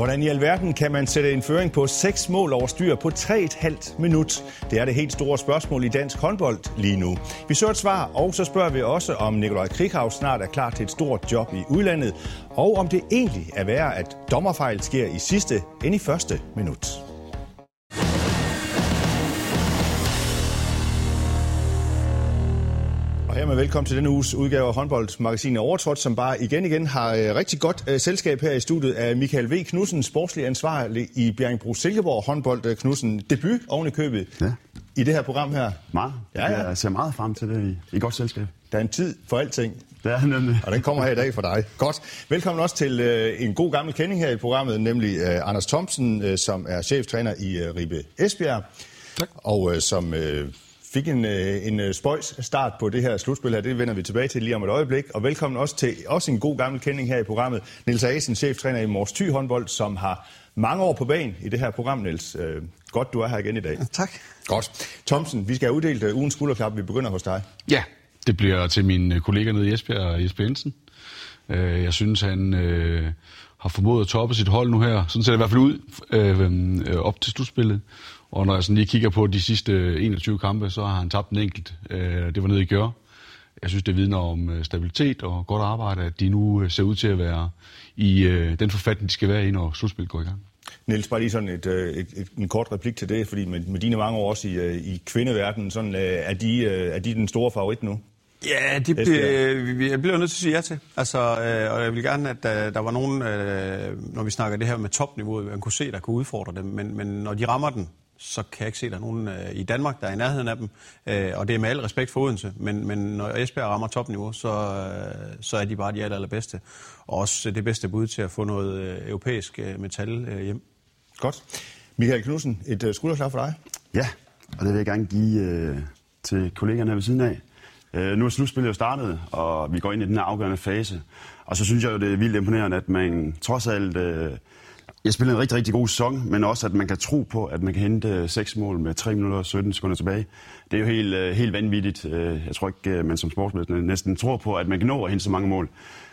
Hvordan i alverden kan man sætte en føring på seks mål over styr på 3,5 minut? Det er det helt store spørgsmål i dansk håndbold lige nu. Vi søger et svar, og så spørger vi også, om Nikolaj Krikhav snart er klar til et stort job i udlandet, og om det egentlig er værre, at dommerfejl sker i sidste end i første minut. Hermed velkommen til denne uges udgave af håndboldmagasinet Overtrådt, som bare igen igen har øh, rigtig godt øh, selskab her i studiet af Michael V. Knudsen, sportslig ansvarlig i Bjerringbro Silkeborg håndbold øh, Knudsen. Debut oven i købet Ja. i det her program her. Meget. Ja, ja. Jeg ser meget frem til det i, i godt selskab. Der er en tid for alting, Det er nemlig. og den kommer her i dag for dig. Godt. Velkommen også til øh, en god gammel kending her i programmet, nemlig øh, Anders Thomsen, øh, som er cheftræner i øh, Ribe Esbjerg. Tak. Og øh, som øh, fik en, øh, en øh, spøjs start på det her slutspil her. Det vender vi tilbage til lige om et øjeblik. Og velkommen også til også en god gammel kending her i programmet. Niels Asen, cheftræner i Mors Thy håndbold, som har mange år på banen i det her program, Niels. Øh, godt, du er her igen i dag. Tak. Godt. Thomsen, vi skal have uddelt ugens skulderklap. Vi begynder hos dig. Ja, det bliver til min kollega nede i Esbjerg, Jesper Jensen. Jeg synes, han har formået at toppe sit hold nu her. Sådan ser det i hvert fald ud øh, øh, op til slutspillet. Og når jeg sådan lige kigger på de sidste 21 kampe, så har han tabt en enkelt. Øh, Det var nede i Gør. Jeg synes, det vidner om øh, stabilitet og godt arbejde, at de nu øh, ser ud til at være i den forfatning, de skal være i, når slutspillet går i gang. Niels, bare lige sådan et, et, et, en kort replik til det, fordi med, med dine mange år også i, i kvindeverdenen, sådan, er, de, er de den store favorit nu? Ja, det bliver, jeg bliver nødt til at sige ja til. Altså, øh, og jeg vil gerne, at der, der var nogen, øh, når vi snakker det her med topniveauet, man kunne se, der kunne udfordre dem. Men, men når de rammer den, så kan jeg ikke se, at der er nogen øh, i Danmark, der er i nærheden af dem. Øh, og det er med al respekt for Odense. Men, men når Esbjerg rammer topniveau, så, øh, så er de bare de aller, allerbedste. Og også det bedste bud til at få noget øh, europæisk øh, metal øh, hjem. Godt. Michael Knudsen, et øh, skulderklap for dig. Ja, og det vil jeg gerne give øh, til kollegerne her ved siden af. Øh, nu er slutspillet jo startet, og vi går ind i den her afgørende fase. Og så synes jeg jo, det er vildt imponerende, at man trods alt... Øh, jeg spiller en rigtig, rigtig god sæson, men også, at man kan tro på, at man kan hente øh, seks mål med 3 minutter og 17 sekunder tilbage. Det er jo helt, øh, helt vanvittigt. Øh, Jeg tror ikke, øh, man som sportsmester næsten tror på, at man kan nå at hente så mange mål.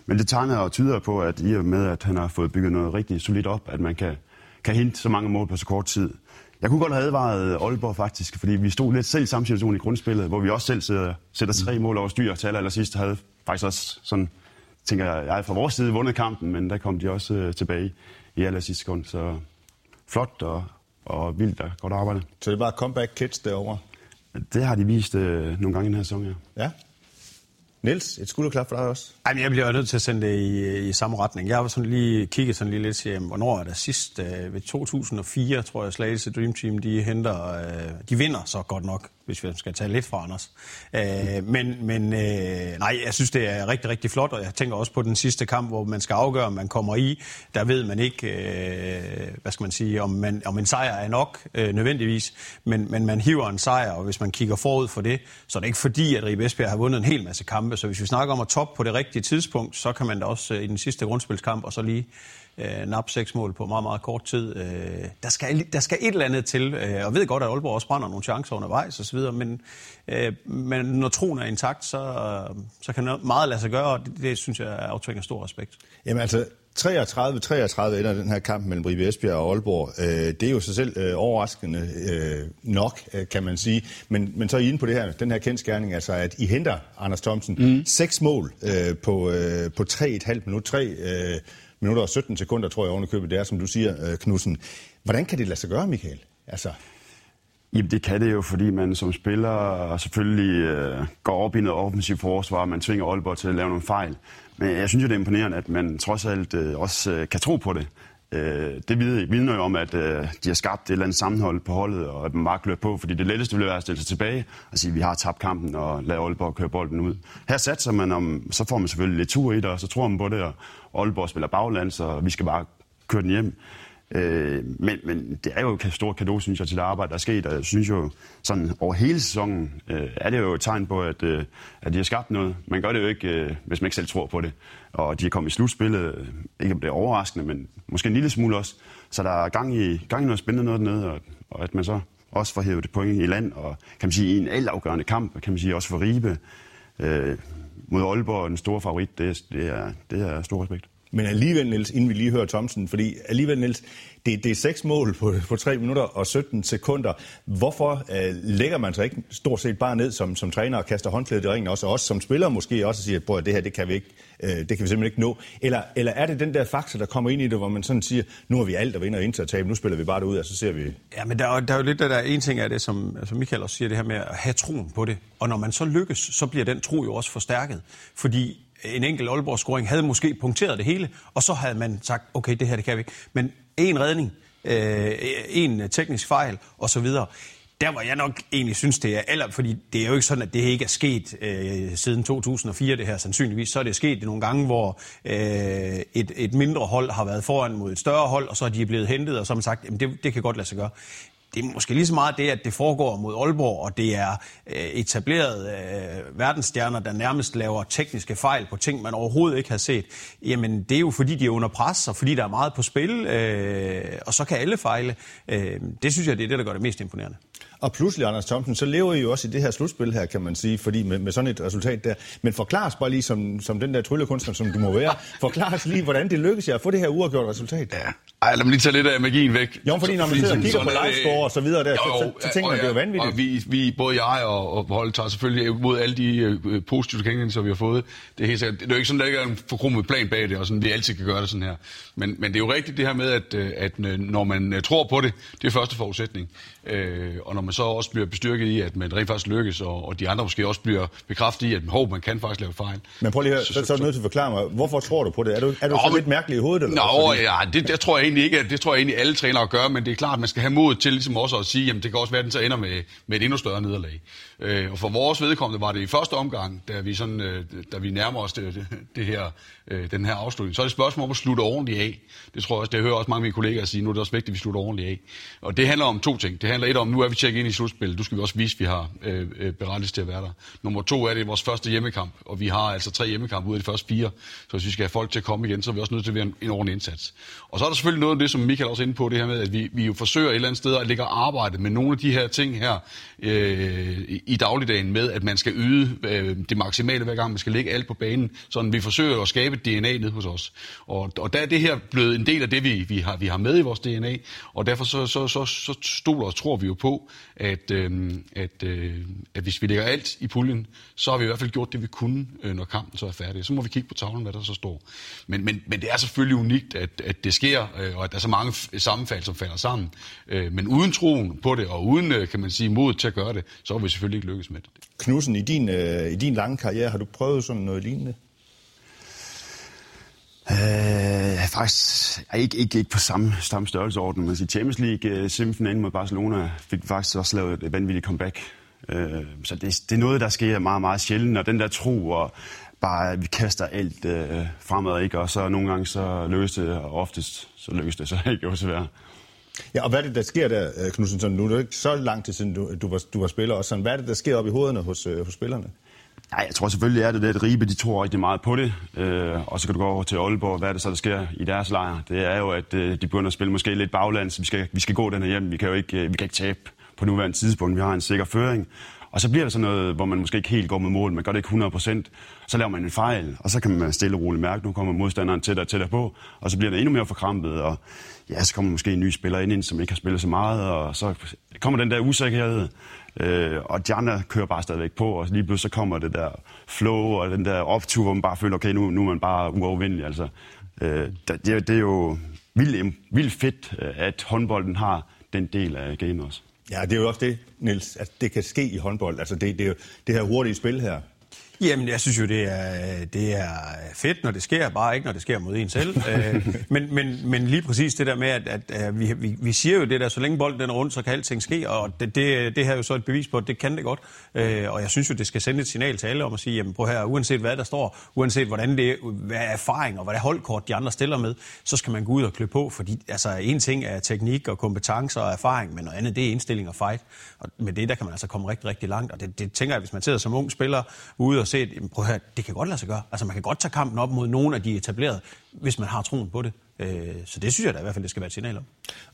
Men det tegner og tyder på, at i og med, at han har fået bygget noget rigtig solidt op, at man kan, kan hente så mange mål på så kort tid. Jeg kunne godt have advaret Aalborg faktisk, fordi vi stod lidt selv i samme situation i grundspillet, hvor vi også selv sætter, sætter tre mål over styr til aller, aller sidst, havde faktisk også sådan, tænker jeg, jeg fra vores side vundet kampen, men der kom de også øh, tilbage i aller sidste sekund, så flot og, og vildt og godt arbejde. Så det er bare comeback kids derovre. Det har de vist øh, nogle gange i den her sæson, ja. Ja. Niels, et skulderklap for dig også. Ej, men jeg bliver nødt til at sende det i, i samme retning. Jeg har sådan lige kigget sådan lige lidt til, jamen, hvornår er der sidst? Øh, ved 2004, tror jeg, Slagelse Dream Team, de henter, øh, de vinder så godt nok, hvis vi skal tage lidt fra Anders. Øh, men men øh, nej, jeg synes, det er rigtig, rigtig flot, og jeg tænker også på den sidste kamp, hvor man skal afgøre, om man kommer i. Der ved man ikke, øh, hvad skal man sige, om, man, om en sejr er nok øh, nødvendigvis, men, men man hiver en sejr, og hvis man kigger forud for det, så er det ikke fordi, at Ribe Esbjerg har vundet en hel masse kampe. Så hvis vi snakker om at top på det rigtige tidspunkt, så kan man da også øh, i den sidste grundspilskamp, og så lige øh, nappe seks mål på meget, meget kort tid. Øh, der, skal, der skal et eller andet til, øh, og jeg ved godt, at Aalborg også brænder nogle chancer undervejs osv., men, øh, men når troen er intakt, så, øh, så kan noget meget lade sig gøre, og det, det synes jeg aftvinger stor respekt. Jamen altså, 33-33 ender den her kamp mellem Ribe Esbjerg og Aalborg. Øh, det er jo sig selv øh, overraskende øh, nok, øh, kan man sige. Men, men så er I inde på det her, den her kendskærning, altså at I henter, Anders Thomsen, mm. seks mål øh, på, øh, på 3,5 minut. 3 øh, minutter og 17 sekunder, tror jeg ovenikøbet, det er, som du siger, øh, Knudsen. Hvordan kan det lade sig gøre, Michael? Altså, Jamen det kan det jo, fordi man som spiller selvfølgelig øh, går op i noget offensivt forsvar, man tvinger Aalborg til at lave nogle fejl. Men jeg synes jo, det er imponerende, at man trods alt øh, også øh, kan tro på det. Øh, det vidner jo om, at øh, de har skabt et eller andet sammenhold på holdet, og at man bare klør på, fordi det letteste ville være at stille sig tilbage og sige, at vi har tabt kampen og lade Aalborg køre bolden ud. Her satser man om, så får man selvfølgelig lidt tur i det, og så tror man på det, og Aalborg spiller bagland, så vi skal bare køre den hjem. Øh, men, men det er jo et stort kado, synes jeg, til det arbejde, der er sket. Og jeg synes jo, sådan over hele sæsonen, øh, er det jo et tegn på, at, øh, at de har skabt noget. Man gør det jo ikke, øh, hvis man ikke selv tror på det. Og de er kommet i slutspillet, øh, ikke om det er overraskende, men måske en lille smule også. Så der er gang i, gang i noget spændende noget dernede, og, og at man så også får hævet det point i land, og kan man sige, i en altafgørende kamp, kan man sige, også for Ribe øh, mod Aalborg, den store favorit, det, det, er, det er stor respekt. Men alligevel, Niels, inden vi lige hører Thomsen, fordi alligevel, Niels, det, det er seks mål på, på 3 minutter og 17 sekunder. Hvorfor øh, lægger man sig ikke stort set bare ned som, som træner og kaster håndklædet i ringen, også, også som spiller måske også siger, at det her, det kan vi ikke, øh, det kan vi simpelthen ikke nå. Eller, eller er det den der faktor, der kommer ind i det, hvor man sådan siger, nu har vi alt at vinde og indtil at tabe, nu spiller vi bare det ud, og så ser vi... Ja, men der, der er jo lidt der, der en ting af det, som, som Michael også siger, det her med at have troen på det. Og når man så lykkes, så bliver den tro jo også forstærket. Fordi en enkelt Aalborg-scoring havde måske punkteret det hele, og så havde man sagt, okay, det her, det kan vi ikke. Men en redning, øh, en øh, teknisk fejl, og så videre. Der hvor jeg nok egentlig synes, det er aller, fordi det er jo ikke sådan, at det ikke er sket øh, siden 2004, det her sandsynligvis. Så er det sket nogle gange, hvor øh, et, et mindre hold har været foran mod et større hold, og så er de blevet hentet, og så har man sagt, at det, det kan godt lade sig gøre det er måske lige så meget det, at det foregår mod Aalborg, og det er øh, etableret øh, verdensstjerner, der nærmest laver tekniske fejl på ting, man overhovedet ikke har set. Jamen, det er jo fordi, de er under pres, og fordi der er meget på spil, øh, og så kan alle fejle. Øh, det synes jeg, det er det, der gør det mest imponerende. Og pludselig, Anders Thomsen, så lever I jo også i det her slutspil her, kan man sige, fordi med, med sådan et resultat der. Men forklar os bare lige, som, som den der tryllekunstner, som du må være, forklar os lige, hvordan det lykkes jer at få det her uafgjort resultat. Ja. Ej, lad mig lige tage lidt af magien væk. Jo, fordi når man sidder og kigger på livescore og så videre der, jo, jo, så, så, tænker man, det er jo vanvittigt. Og vi, vi, både jeg og, og holdet tager selvfølgelig imod alle de uh, positive tilkendegivelser, vi har fået. Det er, helt sikkert, det er jo ikke sådan, der ikke er en forkrummet plan bag det, og sådan, vi altid kan gøre det sådan her. Men, men det er jo rigtigt det her med, at, øh, at når man tror på det, det er første forudsætning. Øh, og når man så også bliver bestyrket i, at man rent faktisk lykkes, og, og de andre måske også bliver bekræftet i, at hov, man kan faktisk lave fejl. Men prøv lige her, så, så, så, er du nødt til at forklare mig, hvorfor tror du på det? Er du, er du nå, så lidt mærkelig i hovedet? Eller nå, fordi... ja, det, det, tror jeg egentlig ikke, det tror jeg egentlig alle trænere gør, men det er klart, at man skal have mod til ligesom også at sige, jamen det kan også være, at den så ender med, med et endnu større nederlag. Øh, og for vores vedkommende var det i første omgang, da vi, sådan, øh, da vi nærmer os det, det, det her, øh, den her afslutning, så er det et spørgsmål om at slutte ordentligt af. Det tror jeg også, det hører også mange af mine kollegaer sige, nu er det også vigtigt, at vi slutter ordentligt af. Og det handler om to ting. Det handler et om, nu er vi tjekket ind i slutspillet, du skal vi også vise, at vi har øh, øh berettigelse til at være der. Nummer to er det vores første hjemmekamp, og vi har altså tre hjemmekampe ud af de første fire, så hvis vi skal have folk til at komme igen, så er vi også nødt til at være en, en ordentlig indsats. Og så er der selvfølgelig noget af det, som Michael også er inde på, det her med, at vi, vi jo forsøger et eller andet sted at lægge arbejde med nogle af de her ting her øh, i dagligdagen med, at man skal yde øh, det maksimale hver gang, man skal lægge alt på banen, så vi forsøger at skabe et DNA ned hos os. Og, og der er det her blevet en del af det, vi, vi, har, vi har med i vores DNA, og derfor så, så, så, så stoler og tror vi jo på, at, øh, at, øh, at hvis vi lægger alt i puljen, så har vi i hvert fald gjort det, vi kunne, øh, når kampen så er færdig. Så må vi kigge på tavlen, hvad der så står. Men, men, men det er selvfølgelig unikt, at, at det sker, øh, og at der er så mange sammenfald, som falder sammen. Øh, men uden troen på det, og uden, øh, kan man sige, mod til at gøre det, så har vi selvfølgelig ikke lykkes med det. Knudsen, i din, øh, i din lange karriere, har du prøvet sådan noget lignende? Øh, faktisk ikke, ikke, ikke på samme, samme størrelseorden. Man siger, Champions League semifinalen mod Barcelona fik faktisk også lavet et vanvittigt comeback. Uh, så det, det er noget, der sker meget, meget sjældent, og den der tro, og bare, at vi kaster alt uh, fremad, ikke? og så nogle gange så lykkes det, og oftest så lykkes det så ikke også være. Ja, og hvad er det, der sker der, Knudsen? Nu er det ikke så lang tid siden, du, du, var, du var spiller. Og sådan, hvad er det, der sker op i hovederne hos, hos spillerne? Nej, jeg tror selvfølgelig er det det, at Ribe de tror rigtig meget på det. Øh, og så kan du gå over til Aalborg. Hvad er det så, der sker i deres lejr? Det er jo, at øh, de begynder at spille måske lidt baglands. Vi skal, vi skal gå den her hjem. Vi kan jo ikke, øh, vi kan ikke tabe på nuværende tidspunkt. Vi har en sikker føring. Og så bliver der sådan noget, hvor man måske ikke helt går med mål. Man gør det ikke 100%, Så laver man en fejl, og så kan man stille og roligt mærke, nu kommer modstanderen tættere og tættere på. Og så bliver det endnu mere forkrampet, og ja, så kommer måske en ny spiller ind, som ikke har spillet så meget, og så kommer den der usikkerhed. Øh, og de andre kører bare stadigvæk på, og lige pludselig så kommer det der flow og den der optur, hvor man bare føler, okay, nu, nu er man bare uovervindelig. Altså, øh, det, det er jo vildt, vildt fedt, øh, at håndbolden har den del af gamet også. Ja, det er jo også det, Nils, at det kan ske i håndbold. Altså det, det er jo det her hurtige spil her. Jamen, jeg synes jo, det er, det er fedt, når det sker, bare ikke, når det sker mod en selv. Øh, men, men, men lige præcis det der med, at, at, at vi, vi, vi siger jo det der, så længe bolden den er rundt, så kan alting ske, og det, det, det her er jo så et bevis på, at det kan det godt. Øh, og jeg synes jo, det skal sende et signal til alle om at sige, jamen prøv her, uanset hvad der står, uanset hvordan det, hvad er erfaring og hvad er holdkort, de andre stiller med, så skal man gå ud og klø på, fordi altså, en ting er teknik og kompetencer og erfaring, men noget andet, det er indstilling og fight. Og med det, der kan man altså komme rigtig, rigtig langt, og det, det tænker jeg, hvis man sidder som ung spiller ude og set, prøv at høre, det kan godt lade sig gøre. Altså man kan godt tage kampen op mod nogle af de etablerede, hvis man har troen på det. Øh, så det synes jeg da i hvert fald, det skal være et signal om.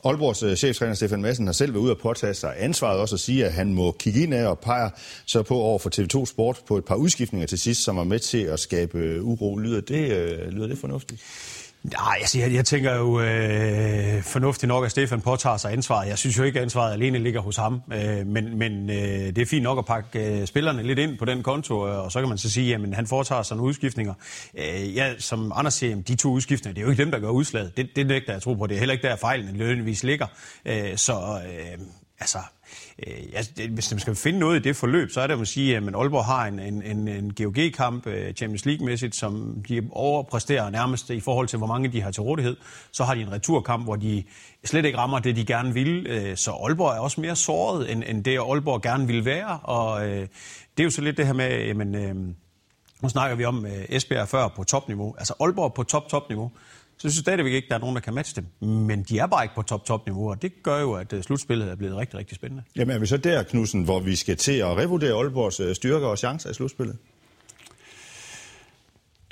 Aalborgs øh, cheftræner Stefan Madsen har selv været ude at påtage sig ansvaret også at sige, at han må kigge ind af og peger så på over for TV2 Sport på et par udskiftninger til sidst, som var med til at skabe øh, uro. Lyder det, lyder det fornuftigt? Nej, altså, jeg, jeg tænker jo øh, fornuftigt nok, at Stefan påtager sig ansvaret. Jeg synes jo ikke, at ansvaret alene ligger hos ham, øh, men, men øh, det er fint nok at pakke øh, spillerne lidt ind på den konto, øh, og så kan man så sige, at han foretager sig nogle udskiftninger. Øh, ja, som Anders siger, de to udskiftninger, det er jo ikke dem, der gør udslaget. Det, det er ikke, der jeg tror på. Det er heller ikke der, fejlen lønvis ligger. Øh, så øh, altså, øh, altså, hvis man skal finde noget i det forløb, så er det at sige, at Aalborg har en, en, en, en GOG-kamp øh, Champions League-mæssigt, som de overpræsterer nærmest i forhold til, hvor mange de har til rådighed. Så har de en returkamp, hvor de slet ikke rammer det, de gerne vil. Øh, så Aalborg er også mere såret, end, end det Aalborg gerne vil være. Og øh, det er jo så lidt det her med, jamen, øh, nu snakker vi om øh, Esbjerg før på topniveau. Altså Aalborg på top-topniveau så synes jeg stadigvæk ikke, der er nogen, der kan matche dem. Men de er bare ikke på top-top-niveau, og det gør jo, at øh, slutspillet er blevet rigtig, rigtig spændende. Jamen er vi så der, Knudsen, hvor vi skal til at revurdere Aalborgs øh, styrker og chancer i slutspillet?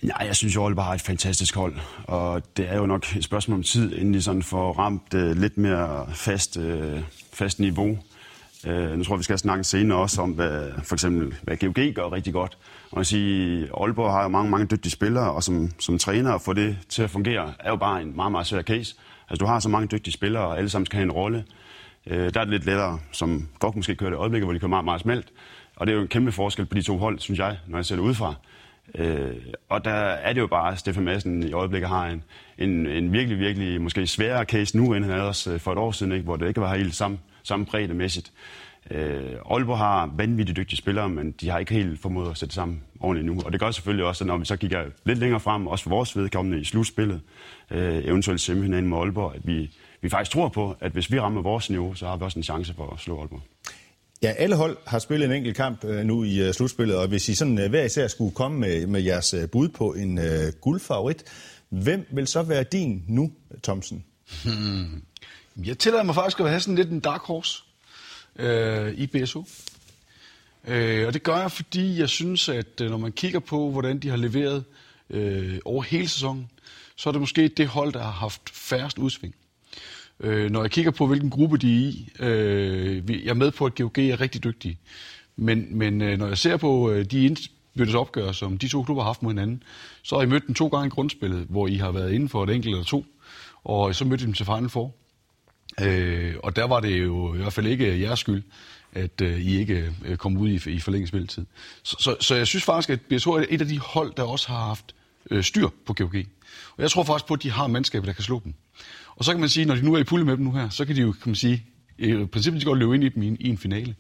Ja, jeg synes jo, Aalborg har et fantastisk hold, og det er jo nok et spørgsmål om tid, inden de sådan får ramt uh, lidt mere fast, uh, fast niveau. Uh, nu tror jeg, vi skal snakke senere også om, hvad, for eksempel, hvad GOG gør rigtig godt man man sige, Aalborg har jo mange, mange dygtige spillere, og som, som træner at få det til at fungere, er jo bare en meget, meget svær case. Altså, du har så mange dygtige spillere, og alle sammen skal have en rolle. Øh, der er det lidt lettere, som godt måske kører det øjeblikket, hvor de kører meget, meget smelt. Og det er jo en kæmpe forskel på de to hold, synes jeg, når jeg ser det udefra. Øh, og der er det jo bare, at Stefan Madsen i øjeblikket har en, en, en virkelig, virkelig måske sværere case nu, end han havde øh, også for et år siden, ikke? hvor det ikke var helt samme, samme bredde mæssigt. Øh, Aalborg har vanvittigt dygtige spillere, men de har ikke helt formået at sætte sammen ordentligt nu. Og det gør selvfølgelig også, at når vi så kigger lidt længere frem, også for vores vedkommende i slutspillet, øh, eventuelt semifinalen med Aalborg, at vi, vi faktisk tror på, at hvis vi rammer vores niveau, så har vi også en chance for at slå Aalborg. Ja, alle hold har spillet en enkelt kamp øh, nu i uh, slutspillet, og hvis I sådan uh, hver især skulle komme med, med jeres bud på en uh, guldfavorit, hvem vil så være din nu, Thomsen? Hmm. Jeg tillader mig faktisk at have sådan lidt en dark horse øh, i BSU. Øh, og det gør jeg, fordi jeg synes, at øh, når man kigger på, hvordan de har leveret øh, over hele sæsonen, så er det måske det hold, der har haft færrest udsving. Øh, når jeg kigger på, hvilken gruppe de er i, øh, jeg er med på, at GOG er rigtig dygtige. Men, men øh, når jeg ser på øh, de indbyrdes opgør, som de to klubber har haft mod hinanden, så har I mødt dem to gange i grundspillet, hvor I har været inden for et enkelt eller to, og så mødte I dem til Final Four. Øh, og der var det jo i hvert fald ikke jeres skyld, at øh, I ikke øh, kom ud i, i forlænget spilletid. Så, så, så jeg synes faktisk, at BSH er et af de hold, der også har haft øh, styr på GOG. Og jeg tror faktisk på, at de har mandskaber, der kan slå dem. Og så kan man sige, når de nu er i pulje med dem nu her, så kan de jo, kan man sige, i princippet de godt løbe ind i dem i, i en finale.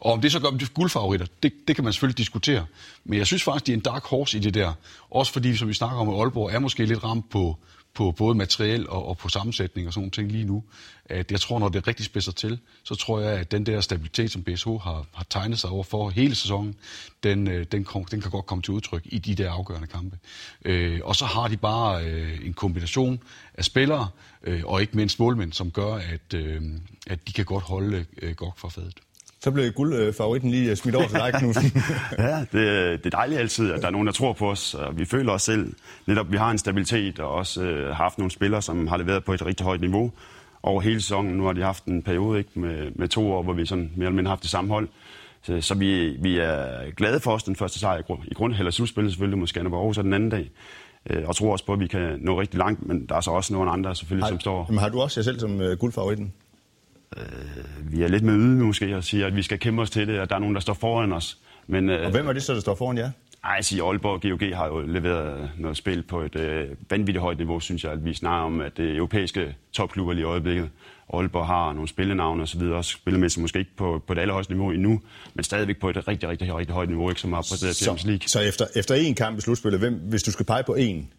Og om det så gør dem til guldfavoritter, det, det kan man selvfølgelig diskutere. Men jeg synes faktisk, de er en dark horse i det der. Også fordi, som vi snakker om, at Aalborg er måske lidt ramt på, på både materiel og, og på sammensætning og sådan nogle ting lige nu. At jeg tror, når det rigtig spidser til, så tror jeg, at den der stabilitet, som BSH har, har tegnet sig over for hele sæsonen, den, øh, den, kom, den kan godt komme til udtryk i de der afgørende kampe. Øh, og så har de bare øh, en kombination af spillere, øh, og ikke mindst målmænd, som gør, at, øh, at de kan godt holde øh, godt for fadet. Så blev guldfavoritten lige smidt over til dig, Knudsen. ja, det, det er dejligt altid, at der er nogen, der tror på os. Og vi føler os selv, netop vi har en stabilitet, og også øh, har haft nogle spillere, som har leveret på et rigtig højt niveau over hele sæsonen. Nu har de haft en periode ikke, med, med to år, hvor vi sådan mere eller mindre har haft det samme hold. Så, så vi, vi er glade for os den første sejr i, grund, i grund eller slutspillet selvfølgelig, måske Anna Aarhus den anden dag. Øh, og tror også på, at vi kan nå rigtig langt, men der er så også nogle andre selvfølgelig, har, som står... Men har du også jer selv som uh, guldfavoritten? Øh, vi er lidt med yde måske og siger, at vi skal kæmpe os til det, og der er nogen, der står foran os. Men, øh, og hvem er det så, der står foran jer? Ej, siger, Aalborg GOG har jo leveret noget spil på et øh, vanvittigt højt niveau, synes jeg. At vi snakker om, at det europæiske topklubber lige i øjeblikket. Aalborg har nogle spillenavne og så videre, også spillemæssigt måske ikke på, på det allerhøjeste niveau endnu, men stadigvæk på et rigtig, rigtig, rigtig højt niveau, ikke, som har præsteret Champions League. Så efter, efter en kamp i slutspillet, hvem, hvis du skal pege på en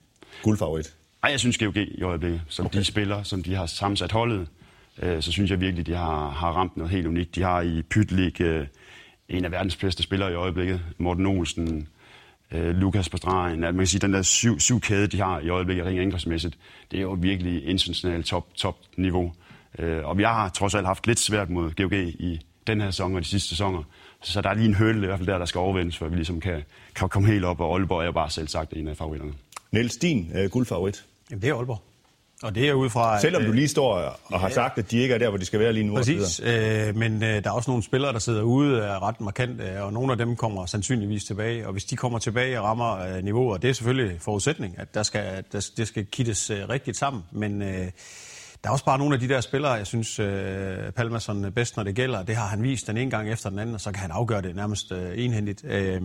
guldfavorit? Ej, jeg synes GOG i øjeblikket, som okay. de spiller, som de har sammensat holdet, øh, så synes jeg virkelig, de har, har ramt noget helt unikt. De har i Pytlik øh, en af verdens bedste spillere i øjeblikket, Morten Olsen, øh, Lukas på stregen. At man kan sige, den der syv, syv kæde, de har i øjeblikket ring angrebsmæssigt, det er jo virkelig internationalt top, top niveau. Øh, og vi har trods alt haft lidt svært mod GOG i den her sæson og de sidste sæsoner. Så der er lige en høle i hvert fald der, der skal overvindes, for at vi ligesom kan, kan komme helt op, og Aalborg er jo bare selv sagt en af favoritterne. Niels, din øh, guldfavorit? Jamen, det er Aalborg. Og det er ud fra... Selvom du lige står og har sagt, at de ikke er der, hvor de skal være lige nu. Præcis, øh, men øh, der er også nogle spillere, der sidder ude er ret markant, øh, og nogle af dem kommer sandsynligvis tilbage. Og hvis de kommer tilbage og rammer øh, niveauer, det er selvfølgelig forudsætning, at der skal, der, det skal kittes øh, rigtigt sammen. Men øh, der er også bare nogle af de der spillere, jeg synes, øh, Palmason bedst, når det gælder. Det har han vist den ene gang efter den anden, og så kan han afgøre det nærmest øh, enhændigt. Øh,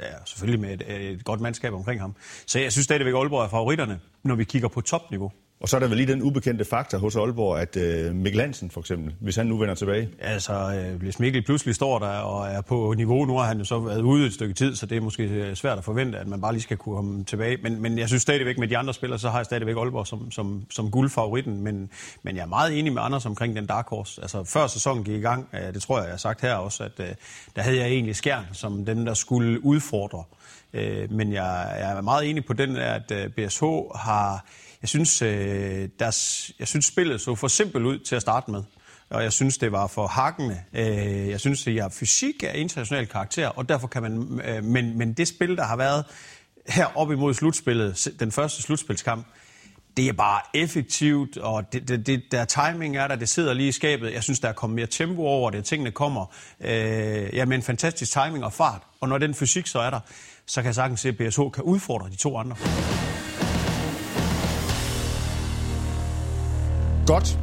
ja, selvfølgelig med et, et godt mandskab omkring ham. Så jeg synes stadigvæk, at Aalborg er favoritterne, når vi kigger på topniveau. Og så er der vel lige den ubekendte faktor hos Aalborg, at øh, Mikkel Hansen for eksempel, hvis han nu vender tilbage. Altså, øh, hvis Mikkel pludselig står der og er på niveau, nu har han jo så været ude et stykke tid, så det er måske øh, svært at forvente, at man bare lige skal kunne komme tilbage. Men, men jeg synes stadigvæk med de andre spillere, så har jeg stadigvæk Aalborg som, som, som guldfavoritten. Men, men jeg er meget enig med Anders omkring den dark horse. Altså, før sæsonen gik i gang, øh, det tror jeg, jeg har sagt her også, at øh, der havde jeg egentlig Skjern som den, der skulle udfordre. Øh, men jeg, jeg er meget enig på den, at øh, BSH har jeg synes, øh, deres, jeg synes spillet så for simpelt ud til at starte med. Og jeg synes, det var for hakkende. Øh, jeg synes, at jeg fysik er international karakter, og derfor kan man... Øh, men, men det spil, der har været her op imod slutspillet, den første slutspilskamp, det er bare effektivt, og det, det, det, der timing er der, det sidder lige i skabet. Jeg synes, der er kommet mere tempo over det, tingene kommer øh, ja, med en fantastisk timing og fart. Og når den fysik så er der, så kan jeg sagtens se, at BSH kan udfordre de to andre. Godt.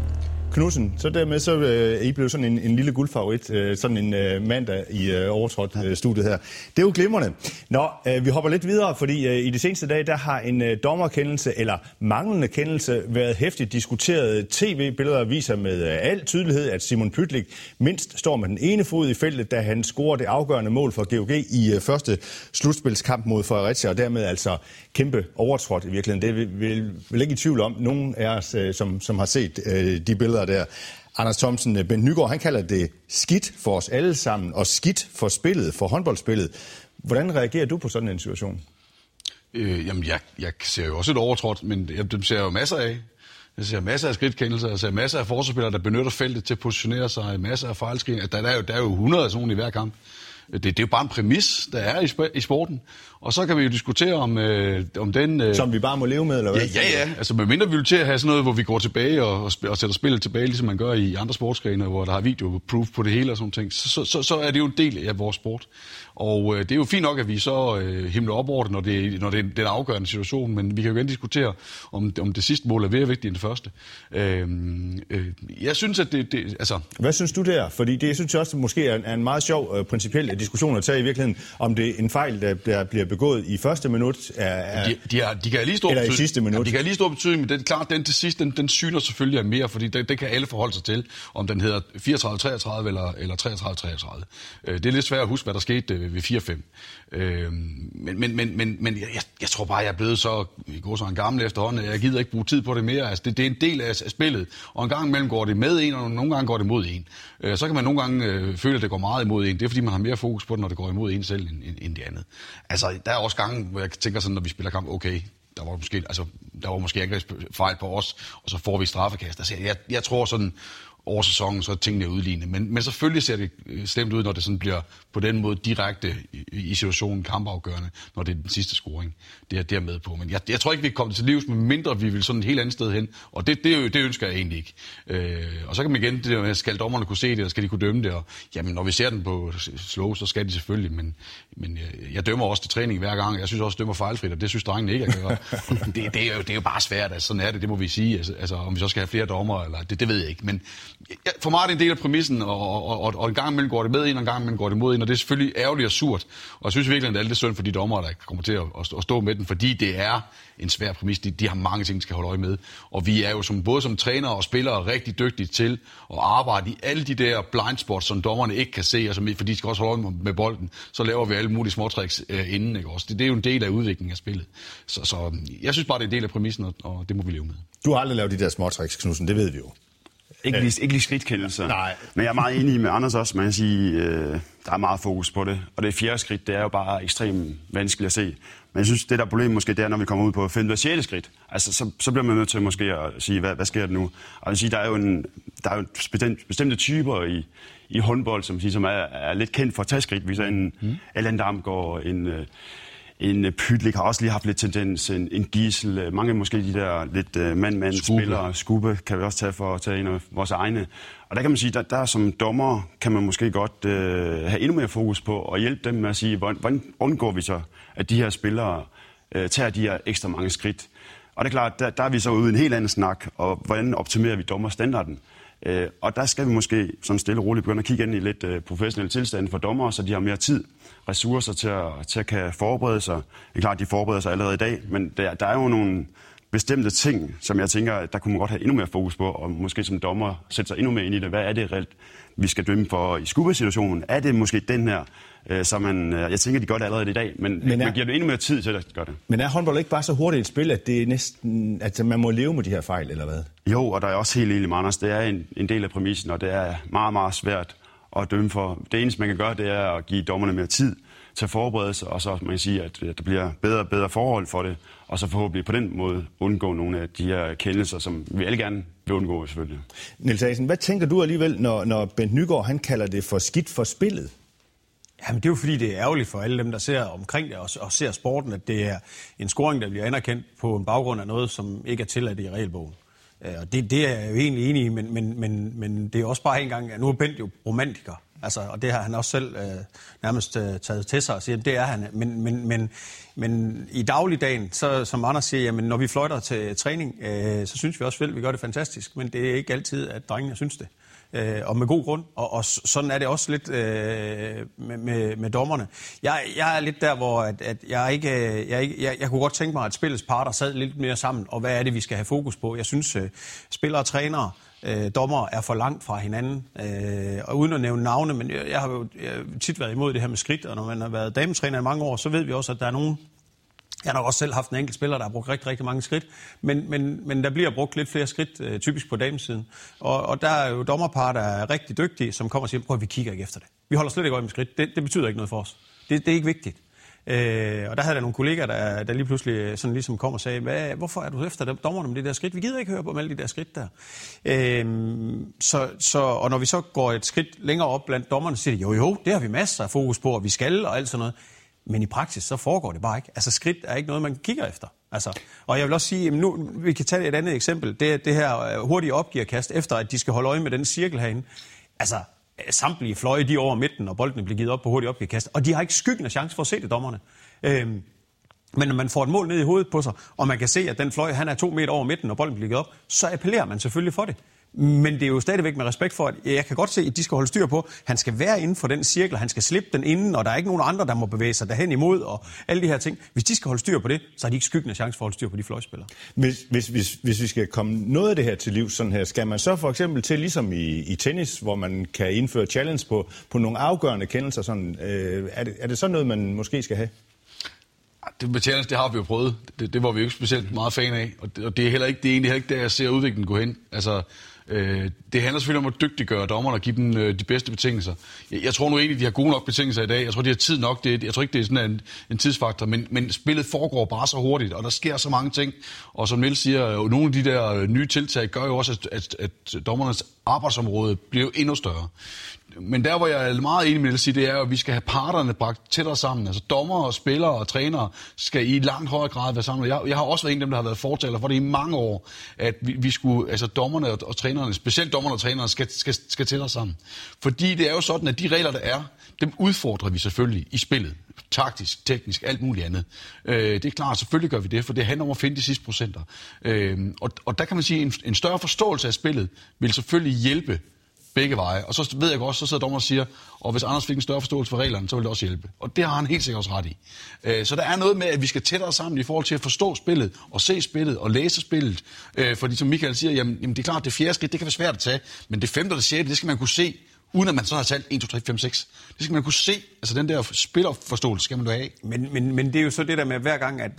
Knudsen, så dermed så øh, I blev sådan en, en lille guldfavorit, øh, sådan en øh, mandag i øh, overtrådt øh, studiet her. Det er jo glimrende. Nå, øh, vi hopper lidt videre, fordi øh, i de seneste dage, der har en øh, dommerkendelse, eller manglende kendelse, været hæftigt diskuteret. TV-billeder viser med øh, al tydelighed, at Simon Pytlik mindst står med den ene fod i feltet, da han scorer det afgørende mål for GOG i øh, første slutspilskamp mod Fredericia, og dermed altså kæmpe overtrådt i virkeligheden. Det er vi vel ikke i tvivl om. Nogen af os, øh, som, som har set øh, de billeder der. Anders Thomsen, øh, Bent Ben Nygaard, han kalder det skidt for os alle sammen, og skidt for spillet, for håndboldspillet. Hvordan reagerer du på sådan en situation? Øh, jamen, jeg, jeg ser jo også et overtrådt, men jeg, dem ser jeg jo masser af. Jeg ser masser af skridtkendelser, jeg ser masser af forsvarsspillere, der benytter feltet til at positionere sig, masser af fejlskringer. Der, der, er jo, der er jo 100 af sådan nogle i hver kamp. Øh, det, det er jo bare en præmis, der er i, i sporten. Og så kan vi jo diskutere om, øh, om den... Øh... Som vi bare må leve med, eller hvad? Ja, ja, ja. Altså, medmindre vi vil til at have sådan noget, hvor vi går tilbage og, og, og sætter spillet tilbage, ligesom man gør i andre sportsgrene, hvor der har video-proof på det hele og sådan ting, så, så, så, så er det jo en del af vores sport. Og øh, det er jo fint nok, at vi så øh, himler op over det, når det, når det er den afgørende situation, men vi kan jo gerne diskutere, om, om det sidste mål er mere vigtigt end det første. Øh, øh, jeg synes, at det, det... Altså... Hvad synes du der? Fordi det synes jeg også måske er, er en meget sjov øh, principiel diskussion at tage i virkeligheden, om det er en fejl, der, der bliver begået i første minut, er, er, de, de, er, de kan lige stor eller i sidste minut. Ja, de kan lige stor betydning, men er klart, den til sidst, den, den syner selvfølgelig af mere, fordi det, det kan alle forholde sig til, om den hedder 34-33 eller, eller 33-33. Øh, det er lidt svært at huske, hvad der skete øh, ved 4-5. Øh, men men, men, men, men jeg, jeg tror bare, jeg er blevet så, i går så en gammel efterhånden, jeg gider ikke bruge tid på det mere. Altså, det, det er en del af, af spillet, og en gang imellem går det med en, og nogle gange går det mod en. Øh, så kan man nogle gange øh, føle, at det går meget imod en. Det er, fordi man har mere fokus på det, når det går imod en selv, end, end, end det andet. Altså, der er også gange, hvor jeg tænker sådan, når vi spiller kamp, okay, der var måske, altså, der var måske ikke fejl på os, og så får vi straffekast. Altså, jeg, jeg tror sådan, over sæsonen, så er tingene udlignet. Men, men selvfølgelig ser det øh, slemt ud, når det sådan bliver på den måde direkte i, i situationen kampafgørende, når det er den sidste scoring. Det er der med på. Men jeg, jeg tror ikke, vi kommer til livs, med mindre vi vil sådan et helt andet sted hen. Og det, det, det ønsker jeg egentlig ikke. Øh, og så kan man igen, det der med, skal dommerne kunne se det, og skal de kunne dømme det? Og, jamen, når vi ser den på slow, så skal de selvfølgelig. Men, men jeg, jeg dømmer også til træning hver gang. Jeg synes også, dømmer fejlfrit, og det synes drengene ikke, jeg gør. det, det, er jo, det er jo bare svært. Altså, sådan er det, det må vi sige. Altså, altså om vi så skal have flere dommer, eller det, det ved jeg ikke. Men for mig er det en del af præmissen, og, og, og, og en gang imellem går det med ind, og en gang imellem går det mod ind, og det er selvfølgelig ærgerligt og surt. Og jeg synes virkelig, at det er lidt synd for de dommer, der kommer til at, at stå med den, fordi det er en svær præmis. De, de har mange ting, de skal holde øje med. Og vi er jo som, både som trænere og spillere rigtig dygtige til at arbejde i alle de der blind spots, som dommerne ikke kan se, og som, fordi de skal også holde øje med bolden. Så laver vi alle mulige småtricks øh, inden. Ikke? Også. Det, det er jo en del af udviklingen af spillet. Så, så jeg synes bare, det er en del af præmissen, og, og det må vi leve med. Du har aldrig lavet de der småtricks, Knudsen, det ved vi jo. Ikke lige, ikke lige skridtkendelser. Nej. Men jeg er meget enig med Anders også. Man kan sige, øh, der er meget fokus på det. Og det fjerde skridt, det er jo bare ekstremt vanskeligt at se. Men jeg synes, det der problem måske, det er, når vi kommer ud på 5. og 6. skridt. Altså, så, så bliver man nødt til måske at sige, hvad, hvad sker der nu? Og jeg sige, der er jo, en, der er jo bestemt, bestemte typer i, i håndbold, som, siger, som er, er lidt kendt for at tage skridt. Vi en mm. Allan Damgaard, en... Øh, en øh, Pytlik har også lige haft lidt tendens, en, en Gisel, øh, mange måske de der lidt uh, mand-mand-spillere, Skube kan vi også tage for at tage en af vores egne. Og der kan man sige, der, der som dommer kan man måske godt uh, have endnu mere fokus på og hjælpe dem med at sige, hvordan, undgår vi så, at de her spillere uh, tager de her ekstra mange skridt. Og det er klart, der, der er vi så ude i en helt anden snak, og hvordan optimerer vi dommerstandarden. Uh, og der skal vi måske sådan stille og roligt begynde at kigge ind i lidt uh, professionelle tilstand for dommer, så de har mere tid ressourcer til at, til at kan forberede sig. Det er klart, de forbereder sig allerede i dag, men der, der er jo nogle bestemte ting, som jeg tænker, der kunne man godt have endnu mere fokus på, og måske som dommer sætte sig endnu mere ind i det. Hvad er det reelt, vi skal dømme for i skubesituationen? Er det måske den her, øh, så man, øh, jeg tænker, de gør det allerede i dag, men, men er, man giver det endnu mere tid til at gøre det. Men er håndbold ikke bare så hurtigt et spil, at det er næsten, at man må leve med de her fejl, eller hvad? Jo, og der er også helt enig Anders. Det er en, en del af præmissen, og det er meget, meget svært at dømme for. Det eneste, man kan gøre, det er at give dommerne mere tid til at forberede sig, og så man kan sige, at der bliver bedre og bedre forhold for det, og så forhåbentlig på den måde undgå nogle af de her kendelser, som vi alle gerne vil undgå selvfølgelig. Niels Asen, hvad tænker du alligevel, når, når Bent Nygaard han kalder det for skidt for spillet? Jamen, det er jo fordi, det er ærgerligt for alle dem, der ser omkring det og, og ser sporten, at det er en scoring, der bliver anerkendt på en baggrund af noget, som ikke er tilladt i regelbogen. Øh, og det, det er jeg jo egentlig enig i, men, men, men, men det er også bare en gang, at nu er Bent jo romantiker. Altså, og det har han også selv øh, nærmest øh, taget til sig og siger, at det er han. Men, men, men, men i dagligdagen, så, som Anders siger, jamen, når vi fløjter til træning, øh, så synes vi også vel, at vi gør det fantastisk. Men det er ikke altid, at drengene synes det. Øh, og med god grund. Og, og sådan er det også lidt øh, med, med, med dommerne. Jeg, jeg er lidt der, hvor at, at jeg ikke, øh, jeg, ikke jeg, jeg kunne godt tænke mig, at spillets parter sad lidt mere sammen. Og hvad er det, vi skal have fokus på? Jeg synes, øh, spillere og trænere, øh, dommer er for langt fra hinanden. Øh, og uden at nævne navne, men jeg, jeg har jo jeg har tit været imod det her med skridt, og når man har været dametræner i mange år, så ved vi også, at der er nogen, jeg har nok også selv haft en enkelt spiller, der har brugt rigtig, rigtig mange skridt, men, men, men der bliver brugt lidt flere skridt, øh, typisk på damesiden. Og, og der er jo dommerpar, der er rigtig dygtige, som kommer og siger, prøv at vi kigger ikke efter det. Vi holder slet ikke øje med skridt. Det, det betyder ikke noget for os. Det, det er ikke vigtigt. Øh, og der havde der nogle kollegaer, der, der lige pludselig øh, sådan ligesom kom og sagde, Hvad, hvorfor er du efter dommerne med det der skridt? Vi gider ikke høre på alle de der skridt der. Øh, så, så, og når vi så går et skridt længere op blandt dommerne, så siger de, jo jo, det har vi masser af fokus på, og vi skal og alt sådan noget. Men i praksis, så foregår det bare ikke. Altså skridt er ikke noget, man kigger efter. Altså, og jeg vil også sige, at nu, vi kan tage et andet eksempel. Det, det her øh, hurtige opgiverkast, efter at de skal holde øje med den cirkel herinde. Altså, samtlige fløje, de over midten, og bolden bliver givet op på hurtigt opgiverkast. Og de har ikke skyggen af chance for at se det, dommerne. Øhm, men når man får et mål ned i hovedet på sig, og man kan se, at den fløj, han er to meter over midten, og bolden bliver givet op, så appellerer man selvfølgelig for det. Men det er jo stadigvæk med respekt for, at jeg kan godt se, at de skal holde styr på, han skal være inden for den cirkel, han skal slippe den inden, og der er ikke nogen andre, der må bevæge sig derhen imod, og alle de her ting. Hvis de skal holde styr på det, så har de ikke skyggende chance for at holde styr på de fløjspillere. Hvis, hvis, hvis, hvis vi skal komme noget af det her til liv sådan her, skal man så for eksempel til, ligesom i, i tennis, hvor man kan indføre challenge på, på nogle afgørende kendelser, sådan, øh, er, det, er det sådan noget, man måske skal have? Det med challenge, det har vi jo prøvet. Det, det var vi jo ikke specielt meget fan af, og det, og det er heller ikke det er egentlig heller ikke der, jeg ser udviklingen gå hen. Altså, Øh, det handler selvfølgelig om at dygtiggøre dommerne og give dem øh, de bedste betingelser. Jeg, jeg tror nu egentlig, de har gode nok betingelser i dag. Jeg tror, de har tid nok. Det, jeg tror ikke, det er sådan en, en tidsfaktor, men, men spillet foregår bare så hurtigt, og der sker så mange ting. Og som Niels siger, øh, nogle af de der øh, nye tiltag gør jo også, at, at, at dommernes arbejdsområde bliver endnu større. Men der, hvor jeg er meget enig med at sige, det er, at vi skal have parterne bragt tættere sammen. Altså dommer og spillere og trænere skal i langt højere grad være sammen. Jeg, jeg har også været en af dem, der har været fortaler for det i mange år, at vi, vi skulle, altså dommerne og, og trænerne, specielt dommerne og trænerne, skal, skal, skal tættere sammen. Fordi det er jo sådan, at de regler, der er, dem udfordrer vi selvfølgelig i spillet. Taktisk, teknisk, alt muligt andet. Øh, det er klart, selvfølgelig gør vi det, for det handler om at finde de sidste procenter. Øh, og, og der kan man sige, at en, en større forståelse af spillet vil selvfølgelig hjælpe begge veje. Og så ved jeg godt, så sidder dommeren og siger, og hvis Anders fik en større forståelse for reglerne, så ville det også hjælpe. Og det har han helt sikkert også ret i. Øh, så der er noget med, at vi skal tættere sammen i forhold til at forstå spillet, og se spillet, og læse spillet. Øh, fordi som Michael siger, jamen, jamen det er klart, det fjerde skridt, det kan være svært at tage, men det femte og det sjette, det skal man kunne se, uden at man så har talt 1, 2, 3, 5, 6. Det skal man kunne se. Altså den der spillerforståelse skal man jo have. Men, men, men det er jo så det der med hver gang, at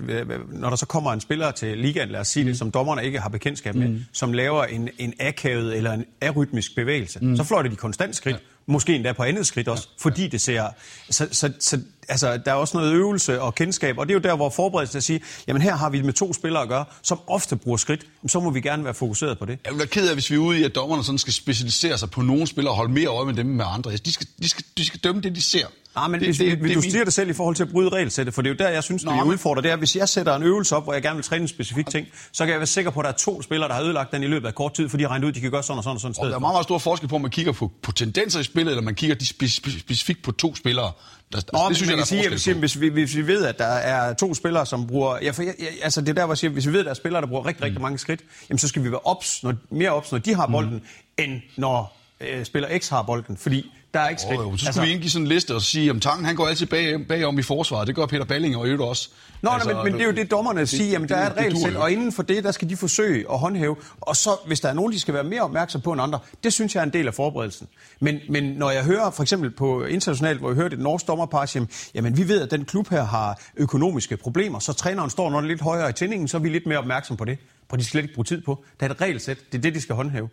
når der så kommer en spiller til ligaen, lad os sige det, som dommerne ikke har bekendtskab med, mm. som laver en, en akavet eller en arytmisk bevægelse, mm. så fløjter de konstant skridt. Ja. Måske endda på andet skridt også, ja. fordi det ser... Så, så, så altså, der er også noget øvelse og kendskab, og det er jo der, hvor forberedelse at sige, jamen her har vi med to spillere at gøre, som ofte bruger skridt, så må vi gerne være fokuseret på det. Jeg vil være ked af, hvis vi er ude i, at dommerne sådan skal specialisere sig på nogle spillere og holde mere øje med dem med andre. De skal, de skal, de skal dømme det, de ser. Nej, men det, hvis, det, det, det, du siger det selv i forhold til at bryde regelsættet, for det er jo der, jeg synes, Nå, vi udfordrer. Det er, hvis jeg sætter en øvelse op, hvor jeg gerne vil træne en specifik ting, så kan jeg være sikker på, at der er to spillere, der har ødelagt den i løbet af kort tid, fordi de har regnet ud, at de kan gøre sådan og sådan og sådan og der er meget, meget stor forskel på, om man kigger på, på tendenser i spillet, eller man kigger de spe, spe, specifikt på to spillere. Der, Nå, det det synes jeg, er sige, forskel på. hvis, vi, hvis vi ved, at der er to spillere, som bruger... Ja, for jeg, jeg, altså det er der, hvor jeg siger, hvis vi ved, at der er spillere, der bruger rigtig, rigtig mange skridt, jamen så skal vi være ops, når, mere ops, når de har bolden, mm. end når øh, spiller X har bolden. Fordi der er ikke skridt. Oh, jo, så skulle altså, vi indgive sådan en liste og sige, at Tangen han går altid bag, bagom i forsvaret. Det gør Peter Balling og Øvrigt også. Nå, altså, nej, men, men det er jo det, dommerne siger. Jamen, der er et regelsæt, og inden for det, der skal de forsøge at håndhæve. Og så, hvis der er nogen, de skal være mere opmærksom på end andre, det synes jeg er en del af forberedelsen. Men, men når jeg hører, for eksempel på internationalt, hvor jeg hørte et norsk dommerpar, siger, jamen vi ved, at den klub her har økonomiske problemer, så træneren står når lidt højere i tændingen, så er vi lidt mere opmærksom på det. For de skal slet ikke bruge tid på. Der er et regelsæt. Det er det, de skal håndhæve.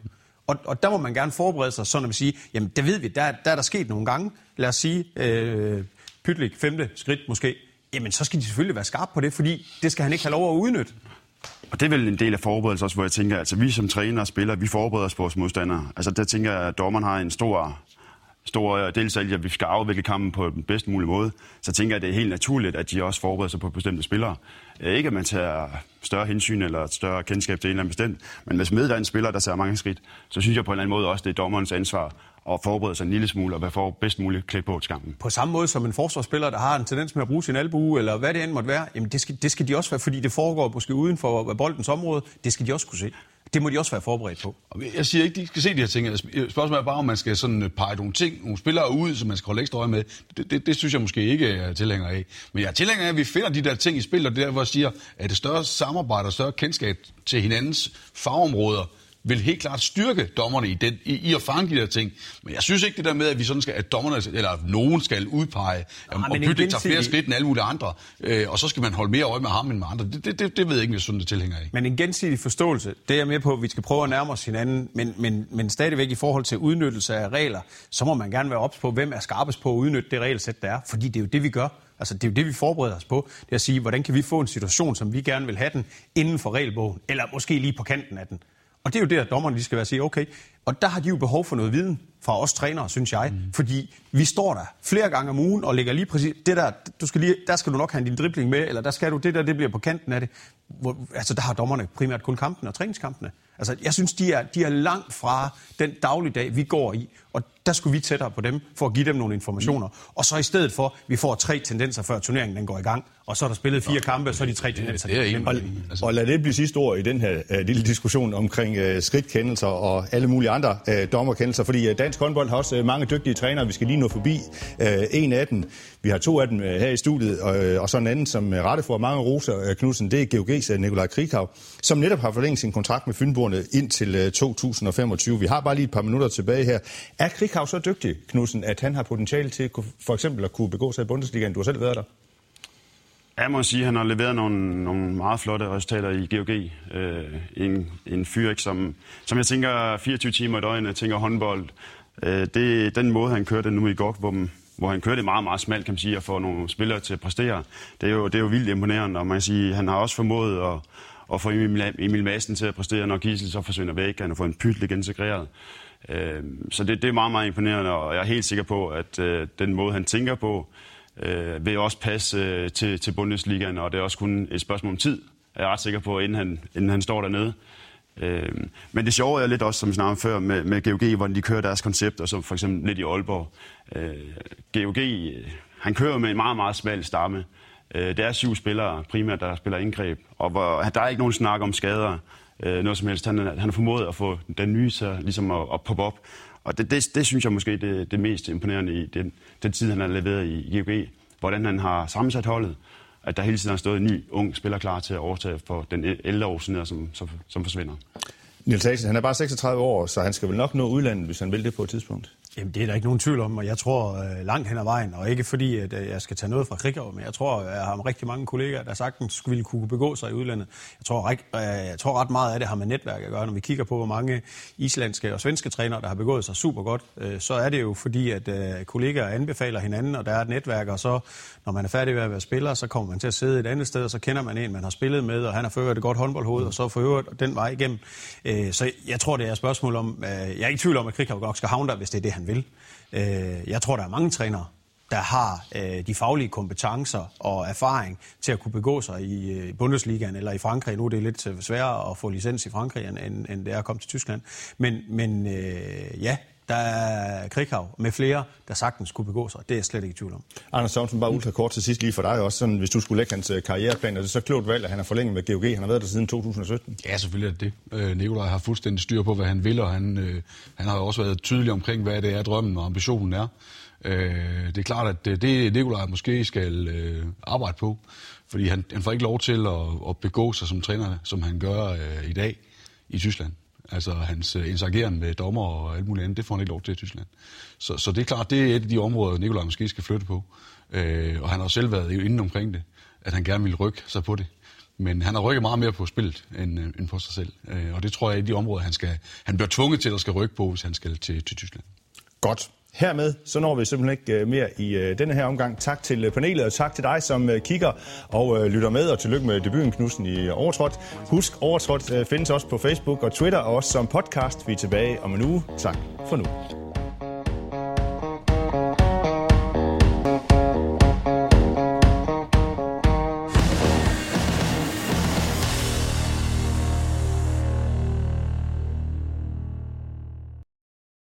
Og, og der må man gerne forberede sig, sådan at man siger, jamen det ved vi, der, der er der sket nogle gange. Lad os sige, øh, Pytlik, femte skridt måske. Jamen så skal de selvfølgelig være skarpe på det, fordi det skal han ikke have lov at udnytte. Og det er vel en del af forberedelsen også, hvor jeg tænker, altså vi som trænere og spillere, vi forbereder os på vores modstandere. Altså der tænker jeg, at dommeren har en stor, store deltagelse, at vi skal afvikle kampen på den bedst mulige måde. Så tænker jeg, at det er helt naturligt, at de også forbereder sig på bestemte spillere. Øh, ikke at man tager større hensyn eller et større kendskab til en eller anden bestemt, men hvis med der er en spiller, der tager mange skridt, så synes jeg på en eller anden måde også, det er dommerens ansvar at forberede sig en lille smule og være bedst muligt klædt på til kampen. På samme måde som en forsvarsspiller, der har en tendens med at bruge sin albue, eller hvad det end måtte være, jamen det skal, det skal de også være, fordi det foregår måske uden for boldens område. Det skal de også kunne se. Det må de også være forberedt på. Jeg siger ikke, de skal se de her ting. Altså, spørgsmålet er bare, om man skal sådan øh, pege nogle ting, nogle spillere ud, som man skal holde ekstra øje med. Det, det, det synes jeg måske ikke er tilhænger af. Men jeg er tilhænger af, at vi finder de der ting i spil, og det er der, hvor jeg siger, at det større samarbejde og større kendskab til hinandens fagområder, vil helt klart styrke dommerne i, den, i, i at fange de der ting. Men jeg synes ikke det der med, at vi sådan skal, at dommerne, eller nogen skal udpege, om, om Pytlik tager flere skridt end alle mulige andre, øh, og så skal man holde mere øje med ham end med andre. Det, det, det, det ved jeg ikke, jeg sådan det tilhænger af. Men en gensidig forståelse, det er jeg med på, at vi skal prøve at nærme os hinanden, men, men, men stadigvæk i forhold til udnyttelse af regler, så må man gerne være ops på, hvem er skarpest på at udnytte det regelsæt, der er, fordi det er jo det, vi gør. Altså, det er jo det, vi forbereder os på. Det er at sige, hvordan kan vi få en situation, som vi gerne vil have den, inden for regelbogen, eller måske lige på kanten af den. Og det er jo det, at dommerne de skal være sige, okay, og der har de jo behov for noget viden fra os trænere, synes jeg. Mm. Fordi vi står der flere gange om ugen og lægger lige præcis, det der, du skal lige, der skal du nok have din dribling med, eller der skal du, det der, det bliver på kanten af det. Hvor, altså, der har dommerne primært kun kampen og træningskampene. Altså, jeg synes, de er, de er langt fra den dagligdag, vi går i. Og der skulle vi tættere på dem, for at give dem nogle informationer. Og så i stedet for, vi får tre tendenser, før turneringen den går i gang. Og så er der spillet fire kampe, og så er de tre tendenser. Det er og, altså. og lad det blive sidste ord i den her uh, lille diskussion omkring uh, skridtkendelser og alle mulige andre uh, dommerkendelser. Fordi uh, dansk håndbold har også uh, mange dygtige trænere, vi skal lige nå forbi. Uh, en af dem, vi har to af dem uh, her i studiet, og, uh, og så en anden, som uh, rette får mange roser, uh, Knudsen, det er GOG's uh, Nikolaj Krikhav, som netop har forlænget sin kontrakt med Fynborgerne indtil 2025. Vi har bare lige et par minutter tilbage her. Er Krikhav så dygtig, Knudsen, at han har potentiale til for eksempel at kunne begå sig i Bundesligaen? Du har selv været der. Jeg må sige, at han har leveret nogle, nogle meget flotte resultater i GOG. Øh, en, en fyr, ikke, som, som jeg tænker 24 timer i døgnet, jeg tænker håndbold. Øh, det, den måde, han kørte nu i GOG, hvor, hvor han kørte meget, meget smalt, kan man sige, at få nogle spillere til at præstere, det er jo, det er jo vildt imponerende. Og man kan sige, han har også formået at, at få Emil, Emil Madsen til at præstere, når Gisel så forsvinder væk. Han har fået en pytlig integreret. Øh, så det, det er meget, meget imponerende, og jeg er helt sikker på, at øh, den måde, han tænker på, øh, vil også passe øh, til, til Bundesligaen, og det er også kun et spørgsmål om tid, jeg er ret sikker på, inden han, inden han står dernede. Øh, men det sjove er lidt også, som vi snakkede før, med, med GOG, hvordan de kører deres koncept, og så for eksempel lidt i Aalborg. Øh, GOG, øh, han kører med en meget, meget smal stamme. Øh, det er syv spillere primært, der spiller indgreb, og hvor, der er ikke nogen snak om skader, øh, noget som helst. Han, han har formået at få den nye så ligesom at, at poppe op. Og det, det, det synes jeg måske det, det mest imponerende i den, den tid, han har leveret i GOG. Hvordan han har sammensat holdet. At der hele tiden har stået en ny, ung spiller klar til at overtage for den ældre år siden, som, som, som forsvinder. Niels Hagen, han er bare 36 år, så han skal vel nok nå udlandet, hvis han vil det på et tidspunkt. Jamen, det er der ikke nogen tvivl om, og jeg tror øh, langt hen ad vejen, og ikke fordi, at øh, jeg skal tage noget fra Krighav, men jeg tror, jeg har rigtig mange kollegaer, der sagtens skulle kunne begå sig i udlandet. Jeg tror, øh, jeg tror ret meget af det har med netværk at gøre. Når vi kigger på, hvor mange islandske og svenske trænere, der har begået sig super godt, øh, så er det jo fordi, at øh, kollegaer anbefaler hinanden, og der er et netværk, og så, når man er færdig med at være spiller, så kommer man til at sidde et andet sted, og så kender man en, man har spillet med, og han har ført et godt håndboldhoved, og så får den vej igennem. Øh, så jeg tror, det er et spørgsmål om, øh, jeg er ikke i tvivl om, at Krighav godt skal havne der, hvis det er det, han vil. Øh, jeg tror, der er mange trænere, der har øh, de faglige kompetencer og erfaring til at kunne begå sig i øh, Bundesligaen eller i Frankrig. Nu er det lidt øh, sværere at få licens i Frankrig, end, end det er at komme til Tyskland. Men, men øh, ja, der er Krighav med flere, der sagtens kunne begå sig. Det er jeg slet ikke i tvivl om. Anders Sørensen, bare ultra kort til sidst lige for dig også. Sådan, hvis du skulle lægge hans øh, karriereplan, er det så klogt valg, at han har forlænget med GOG? Han har været der siden 2017. Ja, selvfølgelig er det det. Øh, Nikolaj har fuldstændig styr på, hvad han vil, og han, øh, han har også været tydelig omkring, hvad det er, drømmen og ambitionen er. Øh, det er klart, at det, det Nikolaj måske skal øh, arbejde på, fordi han, han får ikke lov til at, at begå sig som træner, som han gør øh, i dag i Tyskland. Altså hans øh, interageren med dommer og alt muligt andet, det får han ikke lov til i Tyskland. Så, så det er klart, det er et af de områder, Nikolaj måske skal flytte på. Øh, og han har selv været inde omkring det, at han gerne vil rykke sig på det. Men han har rykket meget mere på spillet end, øh, end på sig selv. Øh, og det tror jeg er de områder, han, skal, han bliver tvunget til at skal rykke på, hvis han skal til, til Tyskland. Godt. Hermed så når vi simpelthen ikke øh, mere i øh, denne her omgang. Tak til øh, panelet, og tak til dig, som kigger og lytter med, og tillykke med debuten, Knudsen, i Overtrådt. Husk, Overtrådt findes også på Facebook og Twitter, og også som podcast. Vi er tilbage om en uge. Tak for nu.